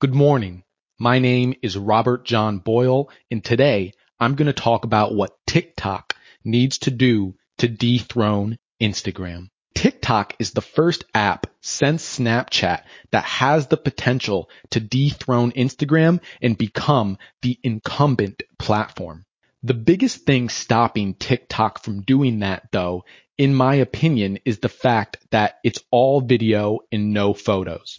Good morning. My name is Robert John Boyle, and today I'm going to talk about what TikTok needs to do to dethrone Instagram. TikTok is the first app since Snapchat that has the potential to dethrone Instagram and become the incumbent platform. The biggest thing stopping TikTok from doing that though, in my opinion, is the fact that it's all video and no photos.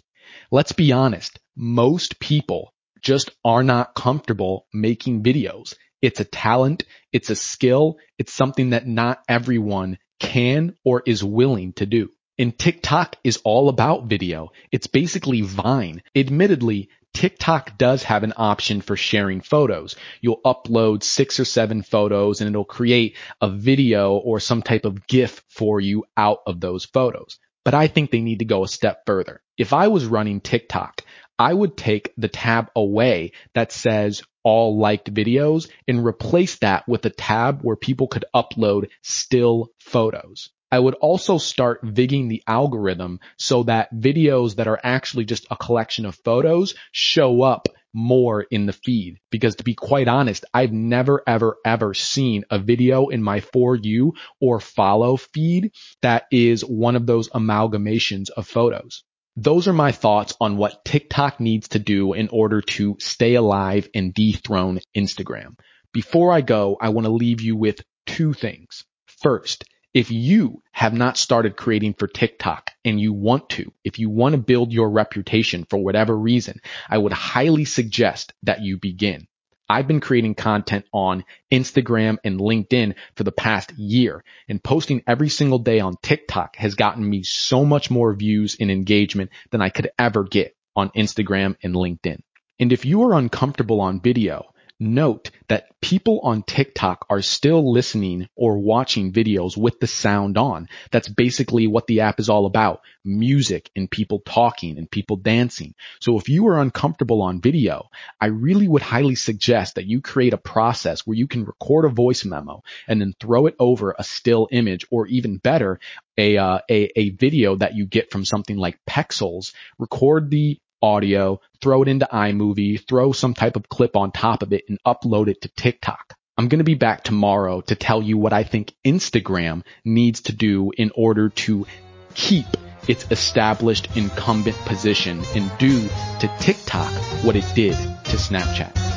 Let's be honest most people just are not comfortable making videos. It's a talent. It's a skill. It's something that not everyone can or is willing to do. And TikTok is all about video. It's basically Vine. Admittedly, TikTok does have an option for sharing photos. You'll upload six or seven photos and it'll create a video or some type of GIF for you out of those photos. But I think they need to go a step further. If I was running TikTok, I would take the tab away that says all liked videos and replace that with a tab where people could upload still photos. I would also start vigging the algorithm so that videos that are actually just a collection of photos show up more in the feed. Because to be quite honest, I've never ever ever seen a video in my for you or follow feed that is one of those amalgamations of photos. Those are my thoughts on what TikTok needs to do in order to stay alive and dethrone Instagram. Before I go, I want to leave you with two things. First, if you have not started creating for TikTok and you want to, if you want to build your reputation for whatever reason, I would highly suggest that you begin. I've been creating content on Instagram and LinkedIn for the past year and posting every single day on TikTok has gotten me so much more views and engagement than I could ever get on Instagram and LinkedIn. And if you are uncomfortable on video, Note that people on TikTok are still listening or watching videos with the sound on. That's basically what the app is all about. Music and people talking and people dancing. So if you are uncomfortable on video, I really would highly suggest that you create a process where you can record a voice memo and then throw it over a still image or even better, a, uh, a, a video that you get from something like Pexels, record the audio, throw it into iMovie, throw some type of clip on top of it and upload it to TikTok. I'm going to be back tomorrow to tell you what I think Instagram needs to do in order to keep its established incumbent position and do to TikTok what it did to Snapchat.